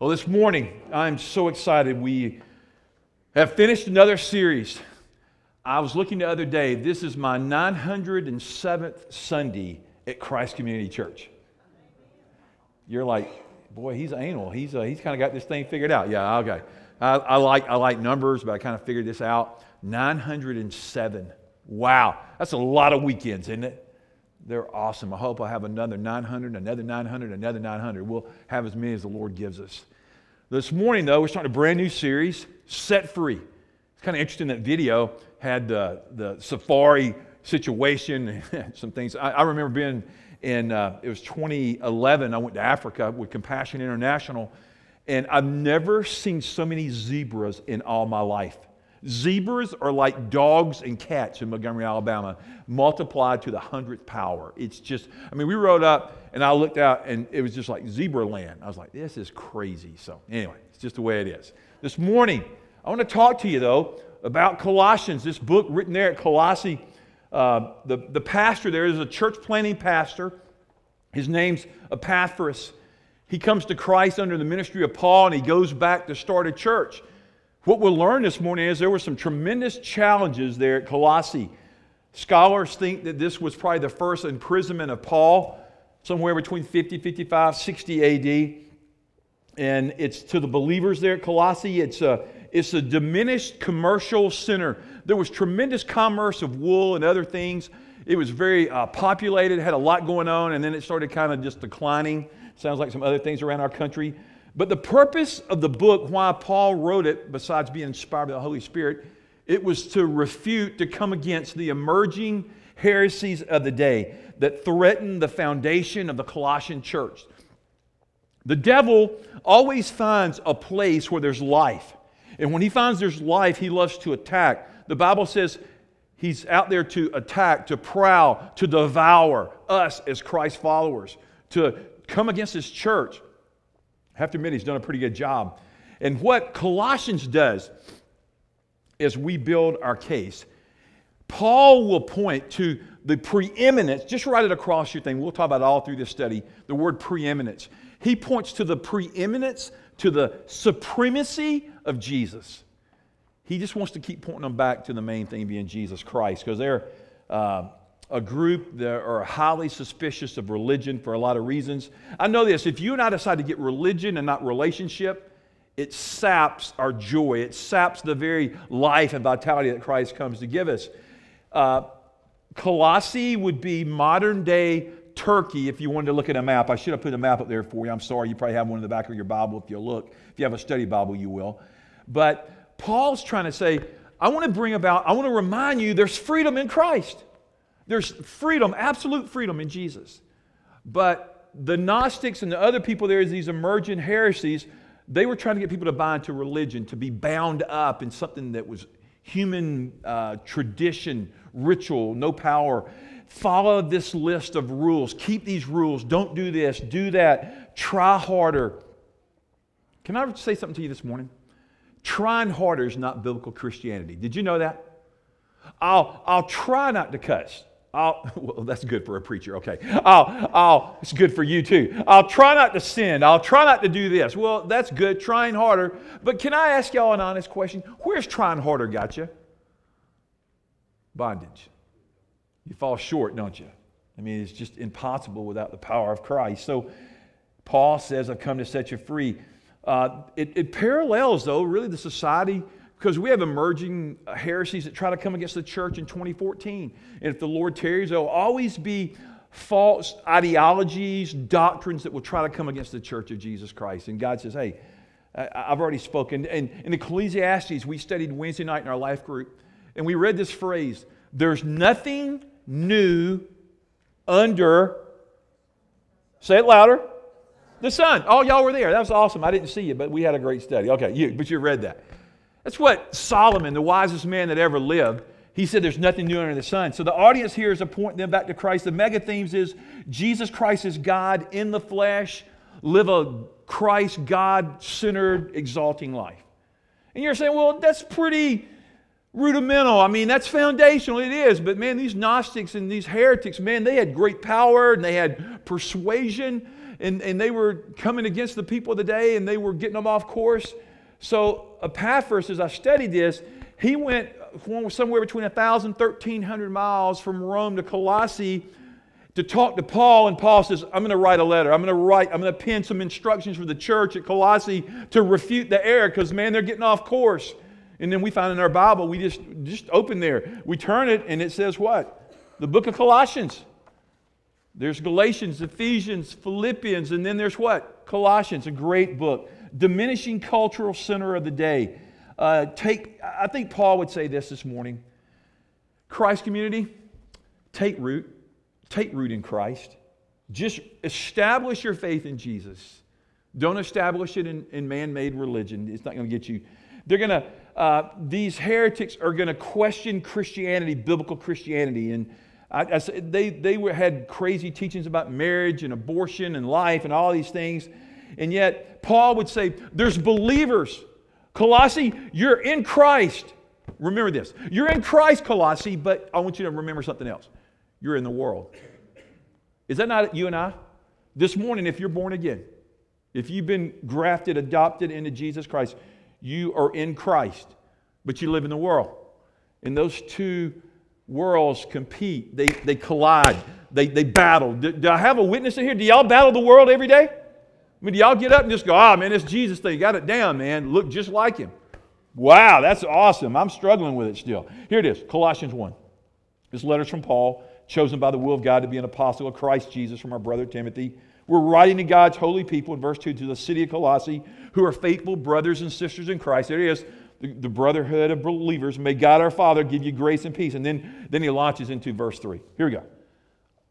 Well, this morning, I'm so excited. We have finished another series. I was looking the other day, this is my 907th Sunday at Christ Community Church. You're like, boy, he's anal. He's, uh, he's kind of got this thing figured out. Yeah, okay. I, I, like, I like numbers, but I kind of figured this out. 907. Wow. That's a lot of weekends, isn't it? They're awesome. I hope I have another 900, another 900, another 900. We'll have as many as the Lord gives us. This morning, though, we're starting a brand new series, Set Free. It's kind of interesting that video had the, the safari situation, and some things. I, I remember being in, uh, it was 2011, I went to Africa with Compassion International, and I've never seen so many zebras in all my life. Zebras are like dogs and cats in Montgomery, Alabama, multiplied to the hundredth power. It's just, I mean, we rode up and I looked out and it was just like zebra land. I was like, this is crazy. So, anyway, it's just the way it is. This morning, I want to talk to you though about Colossians, this book written there at Colossae. Uh, the, the pastor there is a church planting pastor. His name's Epaphras. He comes to Christ under the ministry of Paul and he goes back to start a church. What we'll learn this morning is there were some tremendous challenges there at Colossae. Scholars think that this was probably the first imprisonment of Paul, somewhere between 50, 55, 60 AD. And it's to the believers there at Colossae. It's a, it's a diminished commercial center. There was tremendous commerce of wool and other things. It was very uh, populated, had a lot going on, and then it started kind of just declining. Sounds like some other things around our country. But the purpose of the book, why Paul wrote it, besides being inspired by the Holy Spirit, it was to refute, to come against the emerging heresies of the day that threatened the foundation of the Colossian church. The devil always finds a place where there's life. And when he finds there's life, he loves to attack. The Bible says he's out there to attack, to prowl, to devour us as Christ followers, to come against his church have to admit, he's done a pretty good job. And what Colossians does is we build our case, Paul will point to the preeminence, just write it across your thing. We'll talk about it all through this study, the word preeminence. He points to the preeminence, to the supremacy of Jesus. He just wants to keep pointing them back to the main thing being Jesus Christ, because they're uh, a group that are highly suspicious of religion for a lot of reasons. I know this if you and I decide to get religion and not relationship, it saps our joy. It saps the very life and vitality that Christ comes to give us. Uh, Colossae would be modern day Turkey if you wanted to look at a map. I should have put a map up there for you. I'm sorry. You probably have one in the back of your Bible if you look. If you have a study Bible, you will. But Paul's trying to say, I want to bring about, I want to remind you there's freedom in Christ. There's freedom, absolute freedom in Jesus. But the Gnostics and the other people there, these emergent heresies, they were trying to get people to buy into religion, to be bound up in something that was human uh, tradition, ritual, no power. Follow this list of rules. Keep these rules. Don't do this, do that. Try harder. Can I say something to you this morning? Trying harder is not biblical Christianity. Did you know that? I'll, I'll try not to cuss. I'll, well, that's good for a preacher. Okay. I'll, I'll, it's good for you too. I'll try not to sin. I'll try not to do this. Well, that's good, trying harder. But can I ask y'all an honest question? Where's trying harder got you? Bondage. You fall short, don't you? I mean, it's just impossible without the power of Christ. So Paul says, I've come to set you free. Uh, it, it parallels, though, really the society because we have emerging uh, heresies that try to come against the church in 2014. And if the Lord tarries, there will always be false ideologies, doctrines that will try to come against the church of Jesus Christ. And God says, hey, I've already spoken. And in Ecclesiastes, we studied Wednesday night in our life group, and we read this phrase there's nothing new under, say it louder, the sun. Oh, y'all were there. That was awesome. I didn't see you, but we had a great study. Okay, you, but you read that. That's what Solomon, the wisest man that ever lived, he said there's nothing new under the sun. So the audience here is a point them back to Christ. The mega themes is Jesus Christ is God in the flesh, live a Christ, God centered, exalting life. And you're saying, well, that's pretty rudimental. I mean, that's foundational. It is. But man, these Gnostics and these heretics, man, they had great power and they had persuasion and, and they were coming against the people of the day and they were getting them off course. So Epaphras, as I studied this, he went somewhere between 1,000 1,300 miles from Rome to Colossae to talk to Paul, and Paul says, I'm going to write a letter. I'm going to write, I'm going to pen some instructions for the church at Colossae to refute the error because, man, they're getting off course. And then we find in our Bible, we just, just open there. We turn it, and it says what? The book of Colossians. There's Galatians, Ephesians, Philippians, and then there's what? Colossians, a great book. Diminishing cultural center of the day. Uh, take, I think Paul would say this this morning. Christ community, take root Take root in Christ. Just establish your faith in Jesus. Don't establish it in, in man made religion. It's not going to get you. They're going to, uh, these heretics are going to question Christianity, biblical Christianity. And I, I, they, they were, had crazy teachings about marriage and abortion and life and all these things. And yet, Paul would say, there's believers. Colossae, you're in Christ. Remember this. You're in Christ, Colossae, but I want you to remember something else you're in the world. Is that not you and I? This morning, if you're born again, if you've been grafted, adopted into Jesus Christ, you are in Christ, but you live in the world. And those two worlds compete, they, they collide, they, they battle. Do, do I have a witness in here? Do y'all battle the world every day? I mean, do y'all get up and just go, ah, oh, man, this Jesus thing, got it down, man. Look just like him. Wow, that's awesome. I'm struggling with it still. Here it is Colossians 1. This letter's from Paul chosen by the will of God to be an apostle of Christ Jesus from our brother Timothy. We're writing to God's holy people in verse 2 to the city of Colossae who are faithful brothers and sisters in Christ. There he is, the, the brotherhood of believers. May God our Father give you grace and peace. And then, then he launches into verse 3. Here we go.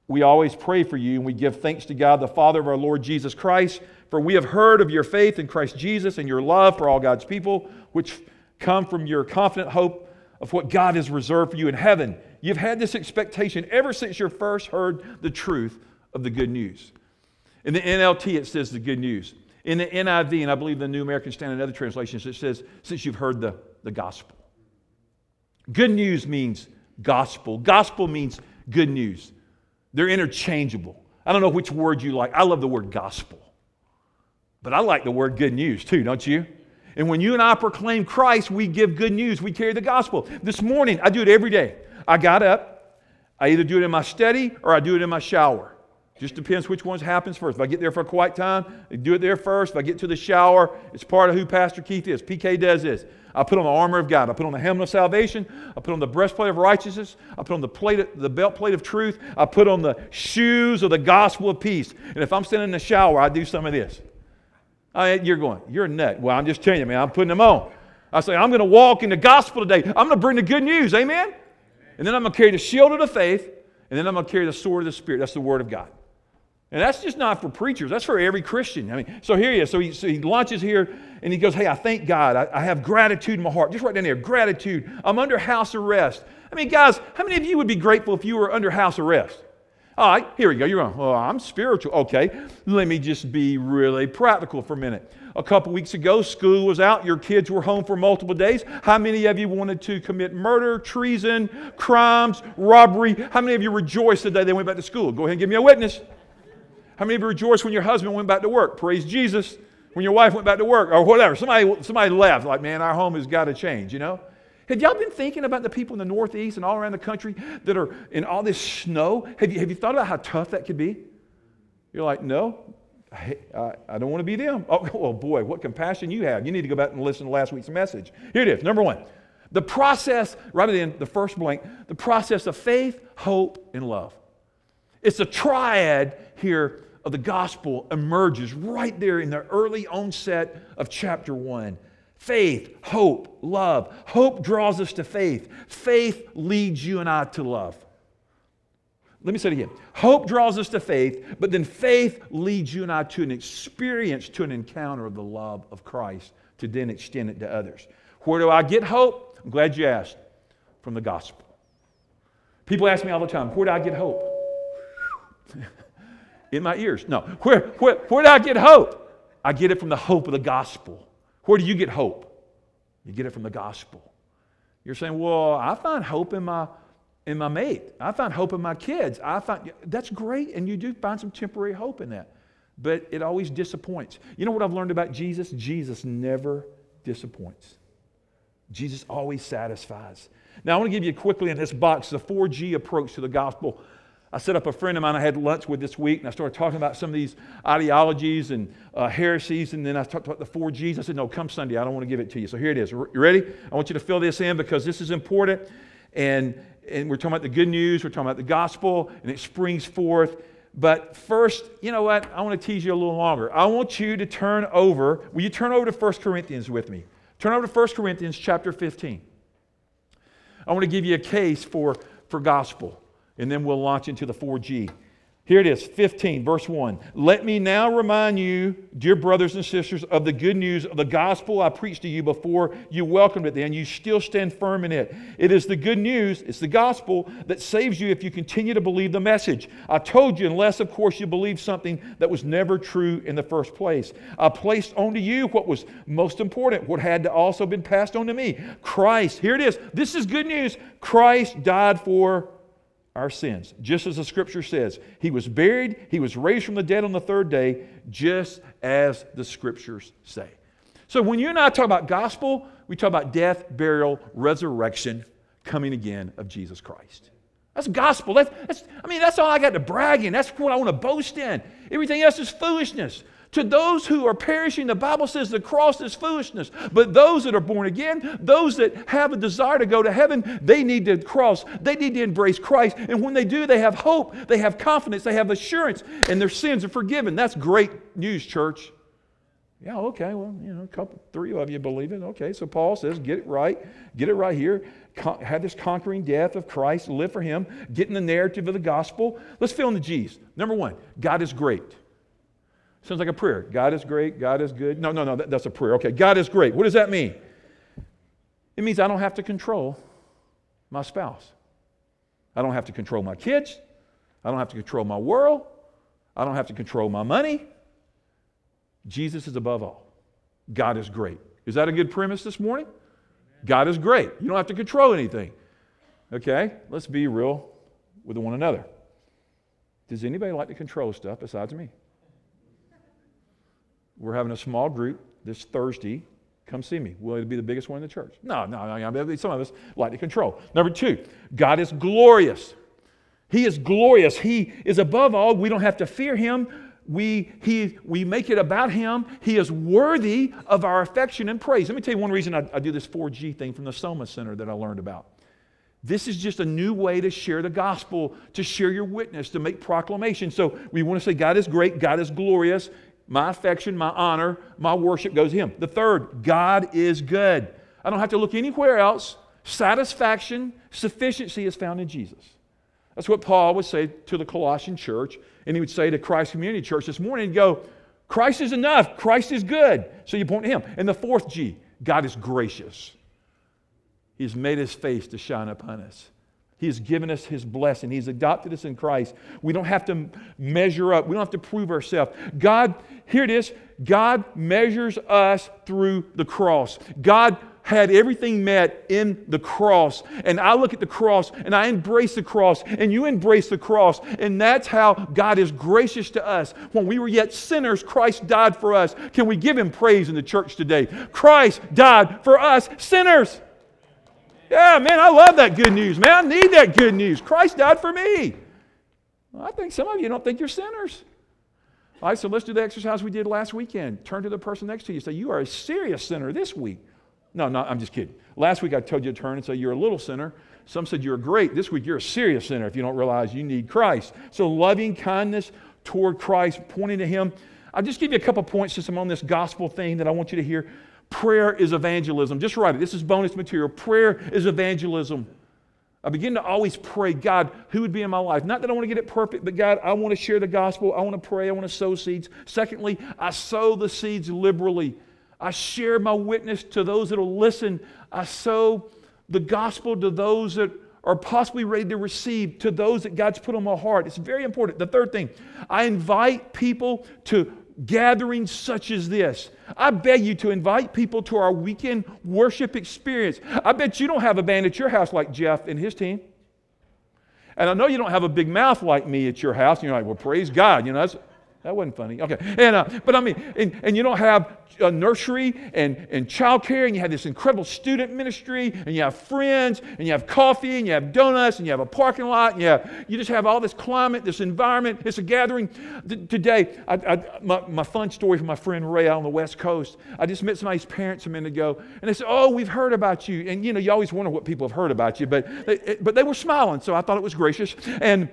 We always pray for you and we give thanks to God, the Father of our Lord Jesus Christ, for we have heard of your faith in Christ Jesus and your love for all God's people, which come from your confident hope of what God has reserved for you in heaven. You've had this expectation ever since you first heard the truth of the good news. In the NLT, it says the good news. In the NIV, and I believe the New American Standard and other translations, it says, since you've heard the, the gospel. Good news means gospel. Gospel means good news. They're interchangeable. I don't know which word you like. I love the word gospel. But I like the word good news too, don't you? And when you and I proclaim Christ, we give good news. We carry the gospel. This morning, I do it every day. I got up. I either do it in my study or I do it in my shower. Just depends which one happens first. If I get there for a quiet time, I do it there first. If I get to the shower, it's part of who Pastor Keith is. PK does this. I put on the armor of God. I put on the helmet of salvation. I put on the breastplate of righteousness. I put on the plate, the belt plate of truth. I put on the shoes of the gospel of peace. And if I'm standing in the shower, I do some of this. I, you're going, you're a nut. Well, I'm just telling you, man, I'm putting them on. I say, I'm going to walk in the gospel today. I'm going to bring the good news. Amen? And then I'm going to carry the shield of the faith, and then I'm going to carry the sword of the Spirit. That's the Word of God. And that's just not for preachers, that's for every Christian. I mean, so here he is. So he, so he launches here and he goes, Hey, I thank God. I, I have gratitude in my heart. Just right down there, gratitude. I'm under house arrest. I mean, guys, how many of you would be grateful if you were under house arrest? All right, here we go. You're going, oh, I'm spiritual. Okay, let me just be really practical for a minute. A couple weeks ago, school was out. Your kids were home for multiple days. How many of you wanted to commit murder, treason, crimes, robbery? How many of you rejoiced the day they went back to school? Go ahead and give me a witness. How many of you rejoiced when your husband went back to work? Praise Jesus. When your wife went back to work or whatever. Somebody, somebody left, like, man, our home has got to change, you know? Have y'all been thinking about the people in the Northeast and all around the country that are in all this snow? Have you, have you thought about how tough that could be? You're like, no, I, I, I don't want to be them. Oh, well, boy, what compassion you have. You need to go back and listen to last week's message. Here it is. Number one, the process, rather than the first blank, the process of faith, hope, and love. It's a triad here of the gospel emerges right there in the early onset of chapter one. Faith, hope, love. Hope draws us to faith. Faith leads you and I to love. Let me say it again. Hope draws us to faith, but then faith leads you and I to an experience, to an encounter of the love of Christ to then extend it to others. Where do I get hope? I'm glad you asked. From the gospel. People ask me all the time, where do I get hope? In my ears. No. Where, where, where do I get hope? I get it from the hope of the gospel. Where do you get hope? You get it from the gospel. You're saying, well, I find hope in my in my mate. I find hope in my kids. I find that's great, and you do find some temporary hope in that. but it always disappoints. You know what I've learned about Jesus? Jesus never disappoints. Jesus always satisfies. Now, I want to give you quickly in this box the 4G approach to the gospel. I set up a friend of mine I had lunch with this week, and I started talking about some of these ideologies and uh, heresies, and then I talked about the four G's. I said, No, come Sunday, I don't want to give it to you. So here it is. You ready? I want you to fill this in because this is important. And, and we're talking about the good news, we're talking about the gospel, and it springs forth. But first, you know what? I want to tease you a little longer. I want you to turn over. Will you turn over to 1 Corinthians with me? Turn over to 1 Corinthians chapter 15. I want to give you a case for, for gospel and then we'll launch into the 4G. Here it is, 15, verse 1. Let me now remind you, dear brothers and sisters, of the good news of the gospel I preached to you before you welcomed it and You still stand firm in it. It is the good news, it's the gospel that saves you if you continue to believe the message. I told you, unless, of course, you believe something that was never true in the first place. I placed onto you what was most important, what had also been passed on to me. Christ, here it is. This is good news. Christ died for our sins. Just as the scripture says, He was buried, He was raised from the dead on the third day, just as the scriptures say. So when you and I talk about gospel, we talk about death, burial, resurrection, coming again of Jesus Christ. That's gospel. That's, that's, I mean, that's all I got to brag in. That's what I want to boast in. Everything else is foolishness. To those who are perishing, the Bible says the cross is foolishness. But those that are born again, those that have a desire to go to heaven, they need to cross. They need to embrace Christ. And when they do, they have hope, they have confidence, they have assurance, and their sins are forgiven. That's great news, church. Yeah, okay, well, you know, a couple, three of you believe it. Okay, so Paul says, get it right, get it right here. Con- have this conquering death of Christ, live for Him, get in the narrative of the gospel. Let's fill in the G's. Number one, God is great. Sounds like a prayer. God is great. God is good. No, no, no, that, that's a prayer. Okay, God is great. What does that mean? It means I don't have to control my spouse. I don't have to control my kids. I don't have to control my world. I don't have to control my money. Jesus is above all. God is great. Is that a good premise this morning? God is great. You don't have to control anything. Okay, let's be real with one another. Does anybody like to control stuff besides me? We're having a small group this Thursday. Come see me. Will it be the biggest one in the church? No, no, no. Some of us like to control. Number two, God is glorious. He is glorious. He is above all. We don't have to fear him. We, he, we make it about him. He is worthy of our affection and praise. Let me tell you one reason I, I do this 4G thing from the Soma Center that I learned about. This is just a new way to share the gospel, to share your witness, to make proclamation. So we want to say God is great, God is glorious, my affection, my honor, my worship goes to Him. The third, God is good. I don't have to look anywhere else. Satisfaction, sufficiency is found in Jesus. That's what Paul would say to the Colossian church, and he would say to Christ Community Church this morning, go, Christ is enough, Christ is good. So you point to Him. And the fourth G, God is gracious. He's made His face to shine upon us. He has given us His blessing. He's adopted us in Christ. We don't have to measure up, we don't have to prove ourselves. God, here it is God measures us through the cross. God had everything met in the cross. And I look at the cross and I embrace the cross, and you embrace the cross. And that's how God is gracious to us. When we were yet sinners, Christ died for us. Can we give Him praise in the church today? Christ died for us, sinners. Yeah, man, I love that good news, man. I need that good news. Christ died for me. Well, I think some of you don't think you're sinners. All right, so let's do the exercise we did last weekend. Turn to the person next to you. Say, You are a serious sinner this week. No, no, I'm just kidding. Last week I told you to turn and say, You're a little sinner. Some said you're great. This week you're a serious sinner if you don't realize you need Christ. So loving kindness toward Christ, pointing to Him. I'll just give you a couple points since I'm on this gospel thing that I want you to hear. Prayer is evangelism. Just write it. This is bonus material. Prayer is evangelism. I begin to always pray, God, who would be in my life? Not that I want to get it perfect, but God, I want to share the gospel. I want to pray. I want to sow seeds. Secondly, I sow the seeds liberally. I share my witness to those that will listen. I sow the gospel to those that are possibly ready to receive, to those that God's put on my heart. It's very important. The third thing, I invite people to gatherings such as this. I beg you to invite people to our weekend worship experience. I bet you don't have a band at your house like Jeff and his team. And I know you don't have a big mouth like me at your house. And You're like, well, praise God. You know, that's, That wasn't funny. Okay. And, uh, but I mean, and, and you don't have a nursery and, and childcare, and you have this incredible student ministry, and you have friends, and you have coffee, and you have donuts, and you have a parking lot, and you, have, you just have all this climate, this environment. It's a gathering. T- today, I, I, my, my fun story from my friend Ray out on the West Coast. I just met somebody's parents a minute ago, and they said, Oh, we've heard about you. And you know, you always wonder what people have heard about you, but they, but they were smiling, so I thought it was gracious. And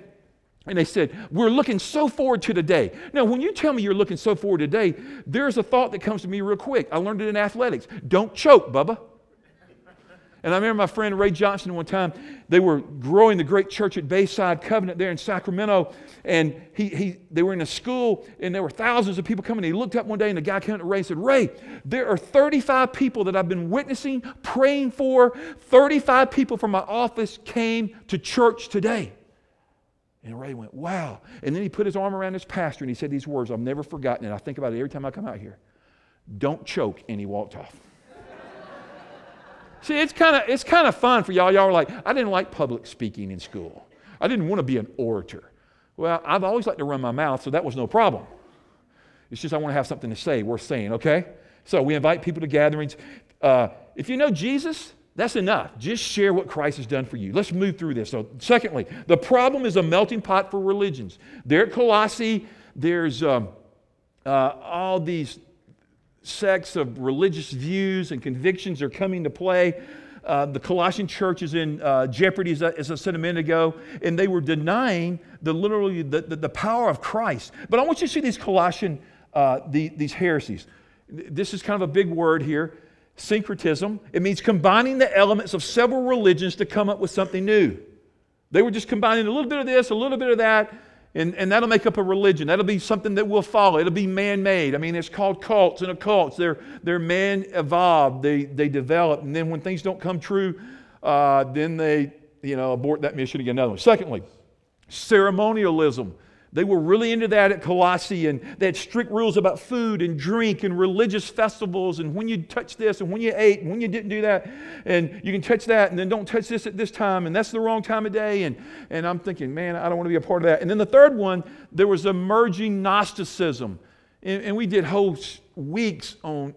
and they said, We're looking so forward to today. Now, when you tell me you're looking so forward to today, there's a thought that comes to me real quick. I learned it in athletics. Don't choke, Bubba. And I remember my friend Ray Johnson one time, they were growing the great church at Bayside Covenant there in Sacramento. And he, he, they were in a school, and there were thousands of people coming. He looked up one day, and the guy came to Ray and said, Ray, there are 35 people that I've been witnessing, praying for. 35 people from my office came to church today. And Ray went, Wow. And then he put his arm around his pastor and he said these words I've never forgotten it. I think about it every time I come out here. Don't choke. And he walked off. See, it's kind of it's kind of fun for y'all. Y'all are like, I didn't like public speaking in school. I didn't want to be an orator. Well, I've always liked to run my mouth, so that was no problem. It's just I want to have something to say worth saying, okay? So we invite people to gatherings. Uh, if you know Jesus, that's enough. Just share what Christ has done for you. Let's move through this. So, secondly, the problem is a melting pot for religions. There at Colossae, there's um, uh, all these sects of religious views and convictions are coming to play. Uh, the Colossian church is in uh, jeopardy, as I, as I, said a minute ago, and they were denying the literally the, the, the power of Christ. But I want you to see these Colossian uh, the, these heresies. This is kind of a big word here syncretism. It means combining the elements of several religions to come up with something new. They were just combining a little bit of this, a little bit of that, and, and that'll make up a religion. That'll be something that we'll follow. It'll be man made. I mean, it's called cults and occults. They're, they're man evolved, they, they develop, and then when things don't come true, uh, then they you know, abort that mission again. Another one. Secondly, ceremonialism. They were really into that at Colossae, and they had strict rules about food and drink and religious festivals and when you touch this and when you ate and when you didn't do that. And you can touch that and then don't touch this at this time, and that's the wrong time of day. And, and I'm thinking, man, I don't want to be a part of that. And then the third one, there was emerging Gnosticism. And, and we did whole weeks on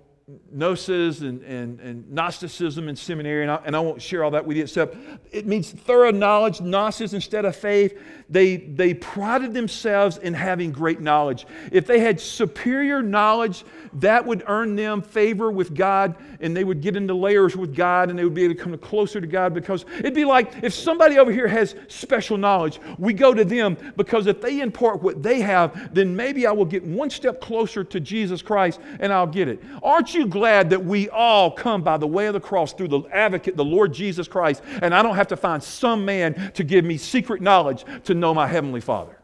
gnosis and, and, and Gnosticism in seminary, and I, and I won't share all that with you, except it means thorough knowledge, gnosis instead of faith. They, they prided themselves in having great knowledge. If they had superior knowledge, that would earn them favor with God, and they would get into layers with God, and they would be able to come closer to God because it'd be like if somebody over here has special knowledge, we go to them because if they impart what they have, then maybe I will get one step closer to Jesus Christ and I'll get it. Aren't you glad that we all come by the way of the cross through the advocate, the Lord Jesus Christ, and I don't have to find some man to give me secret knowledge to know my Heavenly Father?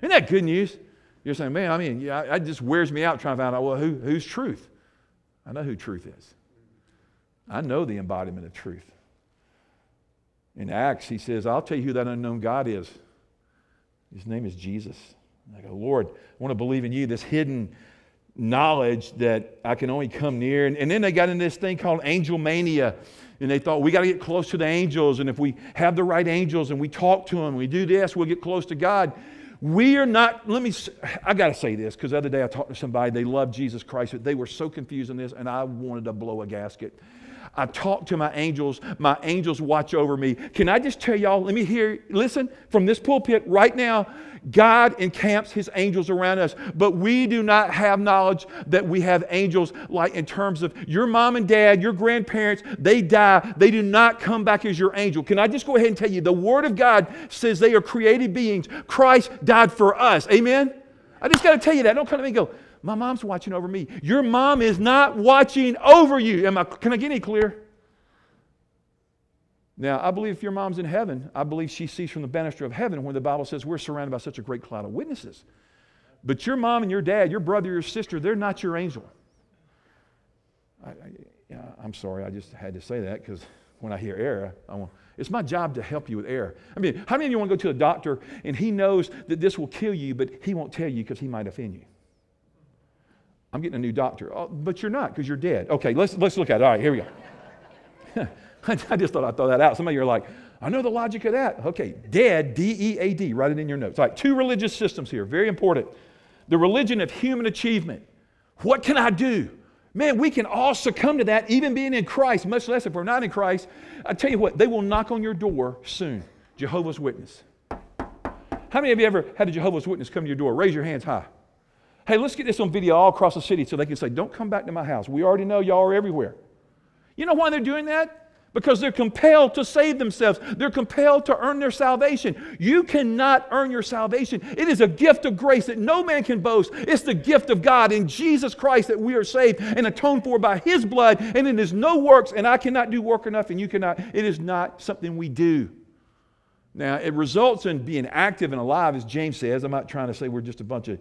Isn't that good news? You're saying, man, I mean, yeah, it just wears me out trying to find out, well, who, who's truth? I know who truth is. I know the embodiment of truth. In Acts, he says, I'll tell you who that unknown God is. His name is Jesus. I go, Lord, I want to believe in you, this hidden knowledge that I can only come near. And, and then they got in this thing called angel mania. And they thought, we got to get close to the angels. And if we have the right angels and we talk to them, we do this, we'll get close to God. We are not, let me, I got to say this because the other day I talked to somebody, they loved Jesus Christ, but they were so confused in this, and I wanted to blow a gasket. I talk to my angels. My angels watch over me. Can I just tell y'all, let me hear, listen, from this pulpit right now, God encamps his angels around us, but we do not have knowledge that we have angels like in terms of your mom and dad, your grandparents, they die. They do not come back as your angel. Can I just go ahead and tell you the Word of God says they are created beings. Christ died for us. Amen? I just got to tell you that. Don't come to me and go, my mom's watching over me. Your mom is not watching over you. Am I, can I get any clear? Now, I believe if your mom's in heaven, I believe she sees from the banister of heaven where the Bible says we're surrounded by such a great cloud of witnesses. But your mom and your dad, your brother, your sister, they're not your angel. I, am sorry, I just had to say that because when I hear error, I want, it's my job to help you with error. I mean, how many of you want to go to a doctor and he knows that this will kill you, but he won't tell you because he might offend you? I'm getting a new doctor. Oh, but you're not because you're dead. Okay, let's, let's look at it. All right, here we go. I just thought I'd throw that out. Some of you are like, I know the logic of that. Okay, dead, D E A D, write it in your notes. All right, two religious systems here, very important. the religion of human achievement. What can I do? Man, we can all succumb to that, even being in Christ, much less if we're not in Christ. I tell you what, they will knock on your door soon. Jehovah's Witness. How many of you ever had a Jehovah's Witness come to your door? Raise your hands high. Hey, let's get this on video all across the city so they can say, Don't come back to my house. We already know y'all are everywhere. You know why they're doing that? Because they're compelled to save themselves. They're compelled to earn their salvation. You cannot earn your salvation. It is a gift of grace that no man can boast. It's the gift of God in Jesus Christ that we are saved and atoned for by His blood. And it is no works, and I cannot do work enough, and you cannot. It is not something we do. Now, it results in being active and alive, as James says. I'm not trying to say we're just a bunch of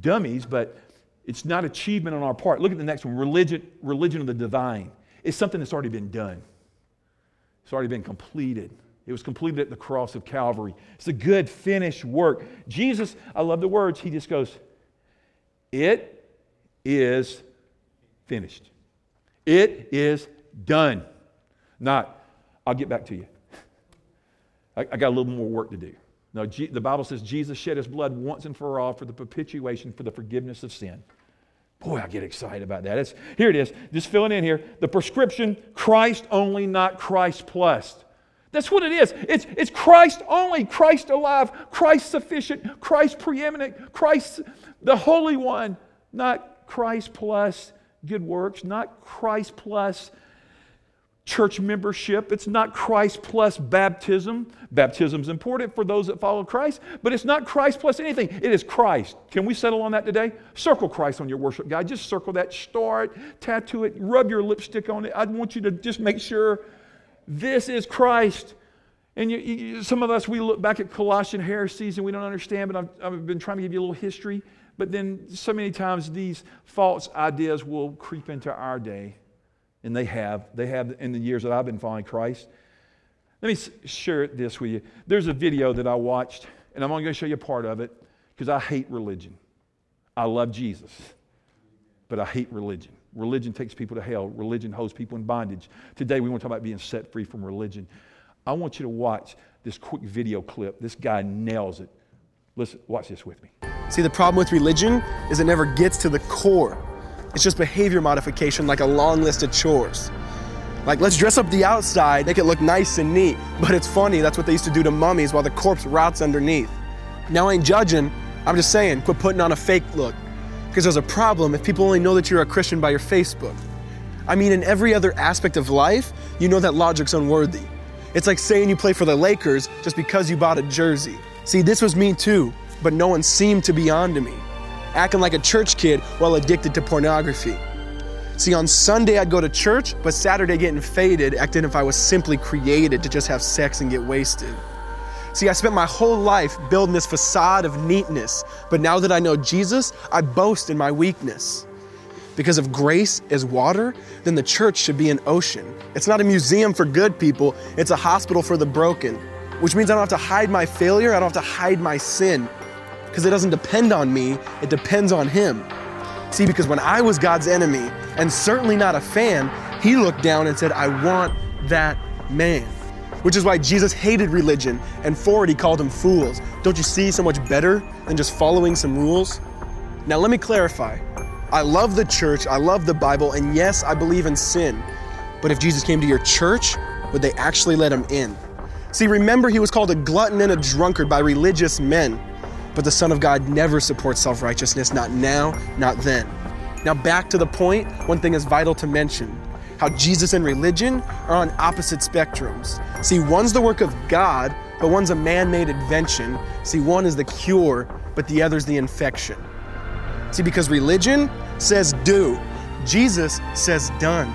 dummies, but it's not achievement on our part. Look at the next one religion, religion of the divine. It's something that's already been done. It's already been completed. It was completed at the cross of Calvary. It's a good finished work. Jesus, I love the words, he just goes, It is finished. It is done. Not, I'll get back to you. I, I got a little more work to do. No, G, the Bible says Jesus shed his blood once and for all for the perpetuation, for the forgiveness of sin. Boy, I get excited about that. It's, here it is, just filling in here. The prescription Christ only, not Christ plus. That's what it is. It's, it's Christ only, Christ alive, Christ sufficient, Christ preeminent, Christ the Holy One, not Christ plus good works, not Christ plus church membership. It's not Christ plus baptism. Baptism is important for those that follow Christ, but it's not Christ plus anything. It is Christ. Can we settle on that today? Circle Christ on your worship guide. Just circle that, star it, tattoo it, rub your lipstick on it. I want you to just make sure this is Christ. And you, you, some of us, we look back at Colossian heresies and we don't understand, but I've, I've been trying to give you a little history. But then so many times these false ideas will creep into our day and they have. They have in the years that I've been following Christ. Let me share this with you. There's a video that I watched, and I'm only going to show you a part of it because I hate religion. I love Jesus, but I hate religion. Religion takes people to hell. Religion holds people in bondage. Today, we want to talk about being set free from religion. I want you to watch this quick video clip. This guy nails it. Listen, watch this with me. See, the problem with religion is it never gets to the core it's just behavior modification like a long list of chores. Like, let's dress up the outside, make it look nice and neat. But it's funny, that's what they used to do to mummies while the corpse rots underneath. Now, I ain't judging, I'm just saying, quit putting on a fake look. Because there's a problem if people only know that you're a Christian by your Facebook. I mean, in every other aspect of life, you know that logic's unworthy. It's like saying you play for the Lakers just because you bought a jersey. See, this was me too, but no one seemed to be on to me acting like a church kid while addicted to pornography. See, on Sunday I'd go to church, but Saturday getting faded, acting if I was simply created to just have sex and get wasted. See, I spent my whole life building this facade of neatness, but now that I know Jesus, I boast in my weakness. Because if grace is water, then the church should be an ocean. It's not a museum for good people, it's a hospital for the broken, which means I don't have to hide my failure, I don't have to hide my sin because it doesn't depend on me, it depends on Him. See, because when I was God's enemy, and certainly not a fan, He looked down and said, I want that man. Which is why Jesus hated religion, and for it, He called them fools. Don't you see so much better than just following some rules? Now, let me clarify. I love the church, I love the Bible, and yes, I believe in sin. But if Jesus came to your church, would they actually let him in? See, remember, he was called a glutton and a drunkard by religious men. But the Son of God never supports self righteousness, not now, not then. Now, back to the point, one thing is vital to mention how Jesus and religion are on opposite spectrums. See, one's the work of God, but one's a man made invention. See, one is the cure, but the other's the infection. See, because religion says do, Jesus says done.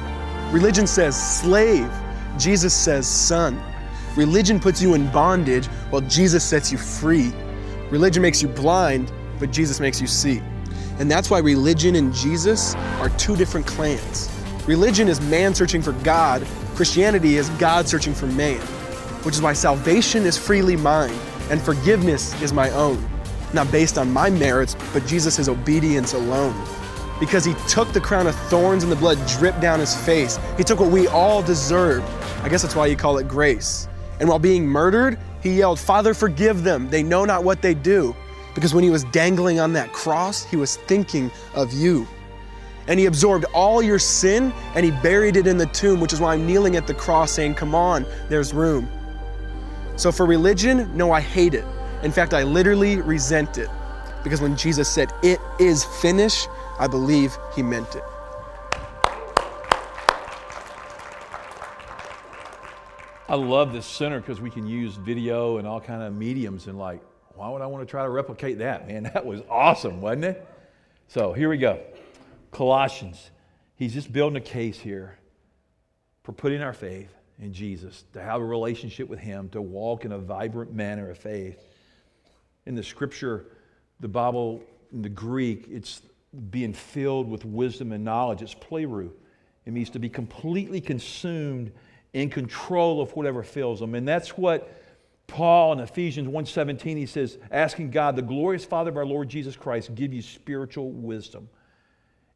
Religion says slave, Jesus says son. Religion puts you in bondage while Jesus sets you free. Religion makes you blind, but Jesus makes you see. And that's why religion and Jesus are two different clans. Religion is man searching for God, Christianity is God searching for man, which is why salvation is freely mine and forgiveness is my own, not based on my merits, but Jesus' obedience alone. Because he took the crown of thorns and the blood dripped down his face. He took what we all deserved. I guess that's why you call it grace. And while being murdered, he yelled, Father, forgive them. They know not what they do. Because when he was dangling on that cross, he was thinking of you. And he absorbed all your sin and he buried it in the tomb, which is why I'm kneeling at the cross saying, Come on, there's room. So for religion, no, I hate it. In fact, I literally resent it. Because when Jesus said, It is finished, I believe he meant it. I love this center because we can use video and all kind of mediums and like, why would I want to try to replicate that, man? That was awesome, wasn't it? So here we go. Colossians. He's just building a case here for putting our faith in Jesus, to have a relationship with Him, to walk in a vibrant manner of faith. In the scripture, the Bible, in the Greek, it's being filled with wisdom and knowledge. It's pleroo. It means to be completely consumed in control of whatever fills them. And that's what Paul in Ephesians 1:17 he says, asking God, the glorious Father of our Lord Jesus Christ, give you spiritual wisdom.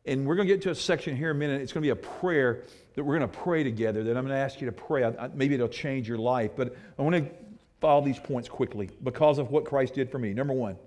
And we're going to get to a section here in a minute. It's going to be a prayer that we're going to pray together that I'm going to ask you to pray. Maybe it'll change your life. But I want to follow these points quickly because of what Christ did for me. Number one,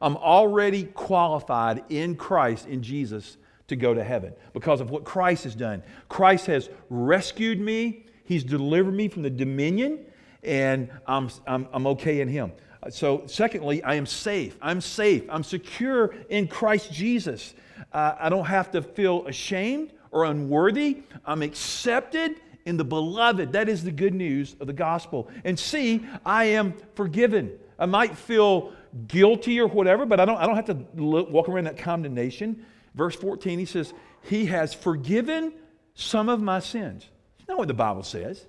I'm already qualified in Christ, in Jesus, to go to heaven because of what Christ has done. Christ has rescued me, He's delivered me from the dominion, and I'm, I'm, I'm okay in Him. So, secondly, I am safe. I'm safe. I'm secure in Christ Jesus. Uh, I don't have to feel ashamed or unworthy. I'm accepted in the beloved. That is the good news of the gospel. And C, I am forgiven. I might feel guilty or whatever, but I don't, I don't have to look, walk around that condemnation. Verse 14, he says, He has forgiven some of my sins. Not what the Bible says.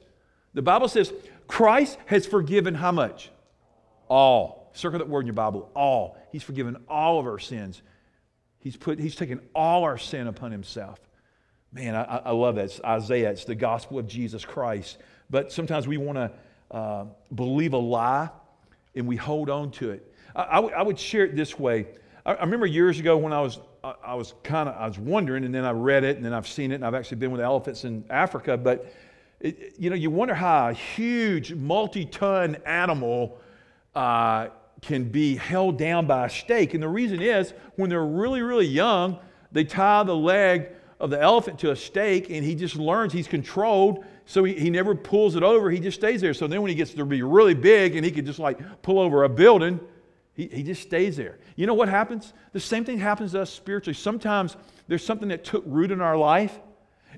The Bible says, Christ has forgiven how much? All. Circle that word in your Bible. All. He's forgiven all of our sins. He's, put, he's taken all our sin upon himself. Man, I, I love that. It's Isaiah, it's the gospel of Jesus Christ. But sometimes we want to uh, believe a lie and we hold on to it. I, I, w- I would share it this way. I, remember years ago when I was, I, I was kind of, I was wondering, and then I read it, and then I've seen it, and I've actually been with elephants in Africa. But, it, you know, you wonder how a huge multi ton animal uh, can be held down by a stake. And the reason is when they're really, really young, they tie the leg of the elephant to a stake and he just learns he's controlled. So he, he never pulls it over, he just stays there. So then when he gets to be really big and he can just like pull over a building, he, he just stays there. You know what happens? The same thing happens to us spiritually. Sometimes there's something that took root in our life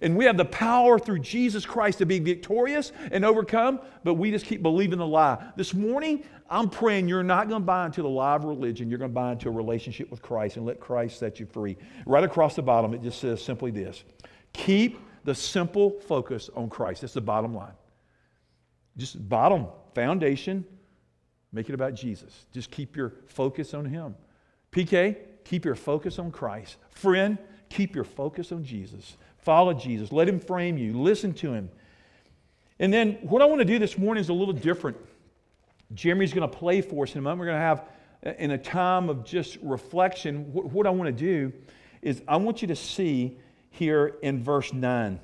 and we have the power through Jesus Christ to be victorious and overcome, but we just keep believing the lie. This morning, I'm praying you're not going to buy into the lie of religion. You're going to buy into a relationship with Christ and let Christ set you free. Right across the bottom, it just says simply this Keep the simple focus on Christ. That's the bottom line. Just bottom foundation, make it about Jesus. Just keep your focus on Him. PK, keep your focus on Christ. Friend, keep your focus on Jesus. Follow Jesus. Let him frame you. Listen to him. And then what I want to do this morning is a little different. Jeremy's going to play for us in a moment. We're going to have, uh, in a time of just reflection, what, what I want to do is I want you to see here in verse 9.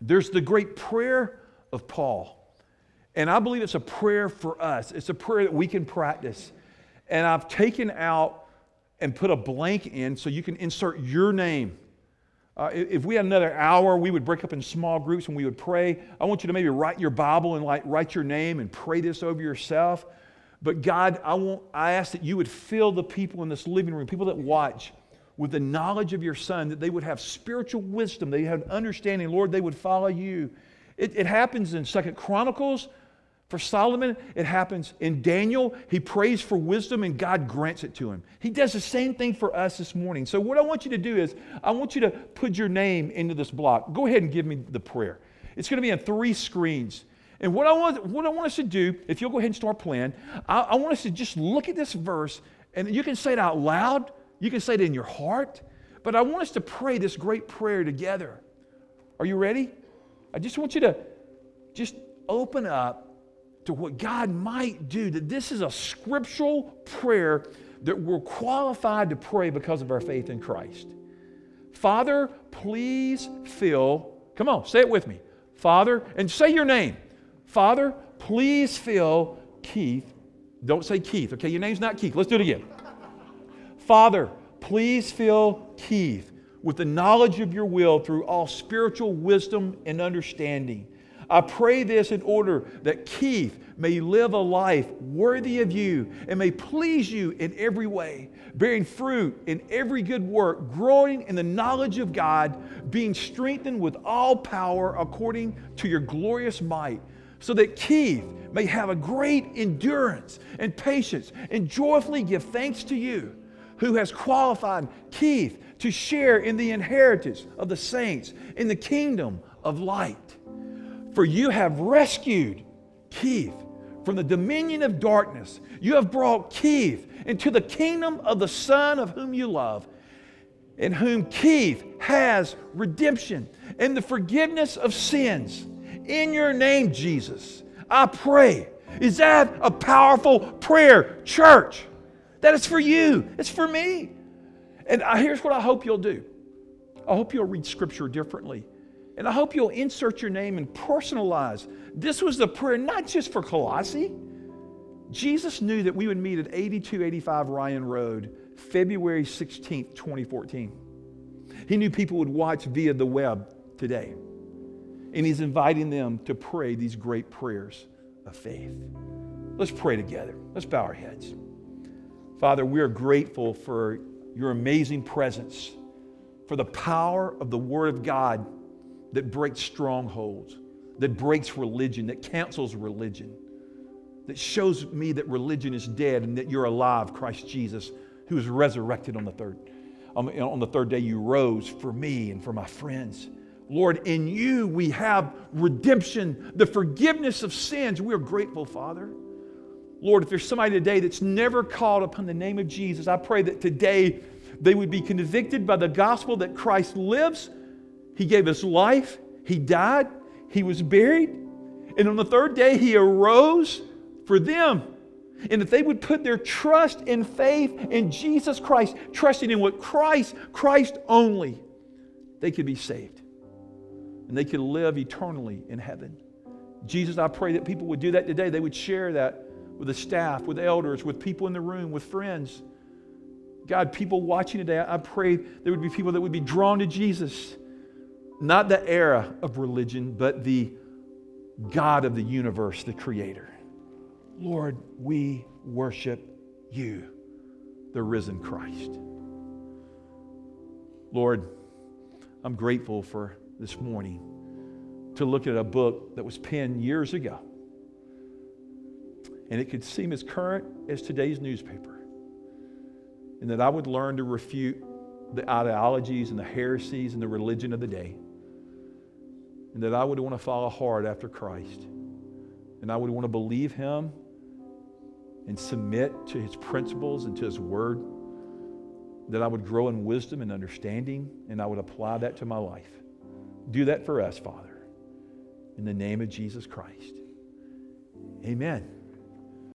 There's the great prayer of Paul. And I believe it's a prayer for us, it's a prayer that we can practice. And I've taken out and put a blank in so you can insert your name uh, if we had another hour, we would break up in small groups and we would pray. I want you to maybe write your Bible and like write your name and pray this over yourself. But God, I want I ask that you would fill the people in this living room, people that watch, with the knowledge of your Son, that they would have spiritual wisdom, they have understanding. Lord, they would follow you. It, it happens in Second Chronicles for Solomon, it happens in Daniel. He prays for wisdom and God grants it to him. He does the same thing for us this morning. So, what I want you to do is, I want you to put your name into this block. Go ahead and give me the prayer. It's going to be on three screens. And what I want, what I want us to do, if you'll go ahead and start playing, I, I want us to just look at this verse, and you can say it out loud, you can say it in your heart, but I want us to pray this great prayer together. Are you ready? I just want you to just open up to what God might do. That this is a scriptural prayer that we're qualified to pray because of our faith in Christ. Father, please fill, come on, say it with me. Father, and say your name. Father, please fill Keith. Don't say Keith, okay? Your name's not Keith. Let's do it again. Father, please fill Keith with the knowledge of your will through all spiritual wisdom and understanding. I pray this in order that Keith may live a life worthy of you and may please you in every way, bearing fruit in every good work, growing in the knowledge of God, being strengthened with all power according to your glorious might, so that Keith may have a great endurance and patience and joyfully give thanks to you who has qualified Keith to share in the inheritance of the saints in the kingdom of light. For you have rescued Keith from the dominion of darkness. You have brought Keith into the kingdom of the Son of whom you love, in whom Keith has redemption and the forgiveness of sins. In your name, Jesus, I pray. Is that a powerful prayer, church? That is for you, it's for me. And here's what I hope you'll do I hope you'll read Scripture differently. And I hope you'll insert your name and personalize. This was the prayer not just for Colossae. Jesus knew that we would meet at 8285 Ryan Road, February 16th, 2014. He knew people would watch via the web today. And he's inviting them to pray these great prayers of faith. Let's pray together. Let's bow our heads. Father, we are grateful for your amazing presence, for the power of the Word of God that breaks strongholds, that breaks religion, that cancels religion, that shows me that religion is dead and that you're alive, Christ Jesus, who was resurrected on the third. Um, on the third day, you rose for me and for my friends. Lord, in you we have redemption, the forgiveness of sins. We are grateful, Father. Lord, if there's somebody today that's never called upon the name of Jesus, I pray that today they would be convicted by the gospel that Christ lives. He gave us life, He died, He was buried, and on the third day He arose for them. And if they would put their trust and faith in Jesus Christ, trusting in what Christ, Christ only, they could be saved. And they could live eternally in heaven. Jesus, I pray that people would do that today. They would share that with the staff, with elders, with people in the room, with friends. God, people watching today, I pray there would be people that would be drawn to Jesus. Not the era of religion, but the God of the universe, the Creator. Lord, we worship you, the risen Christ. Lord, I'm grateful for this morning to look at a book that was penned years ago and it could seem as current as today's newspaper. And that I would learn to refute the ideologies and the heresies and the religion of the day. And that I would want to follow hard after Christ. And I would want to believe Him and submit to His principles and to His Word. That I would grow in wisdom and understanding, and I would apply that to my life. Do that for us, Father. In the name of Jesus Christ. Amen.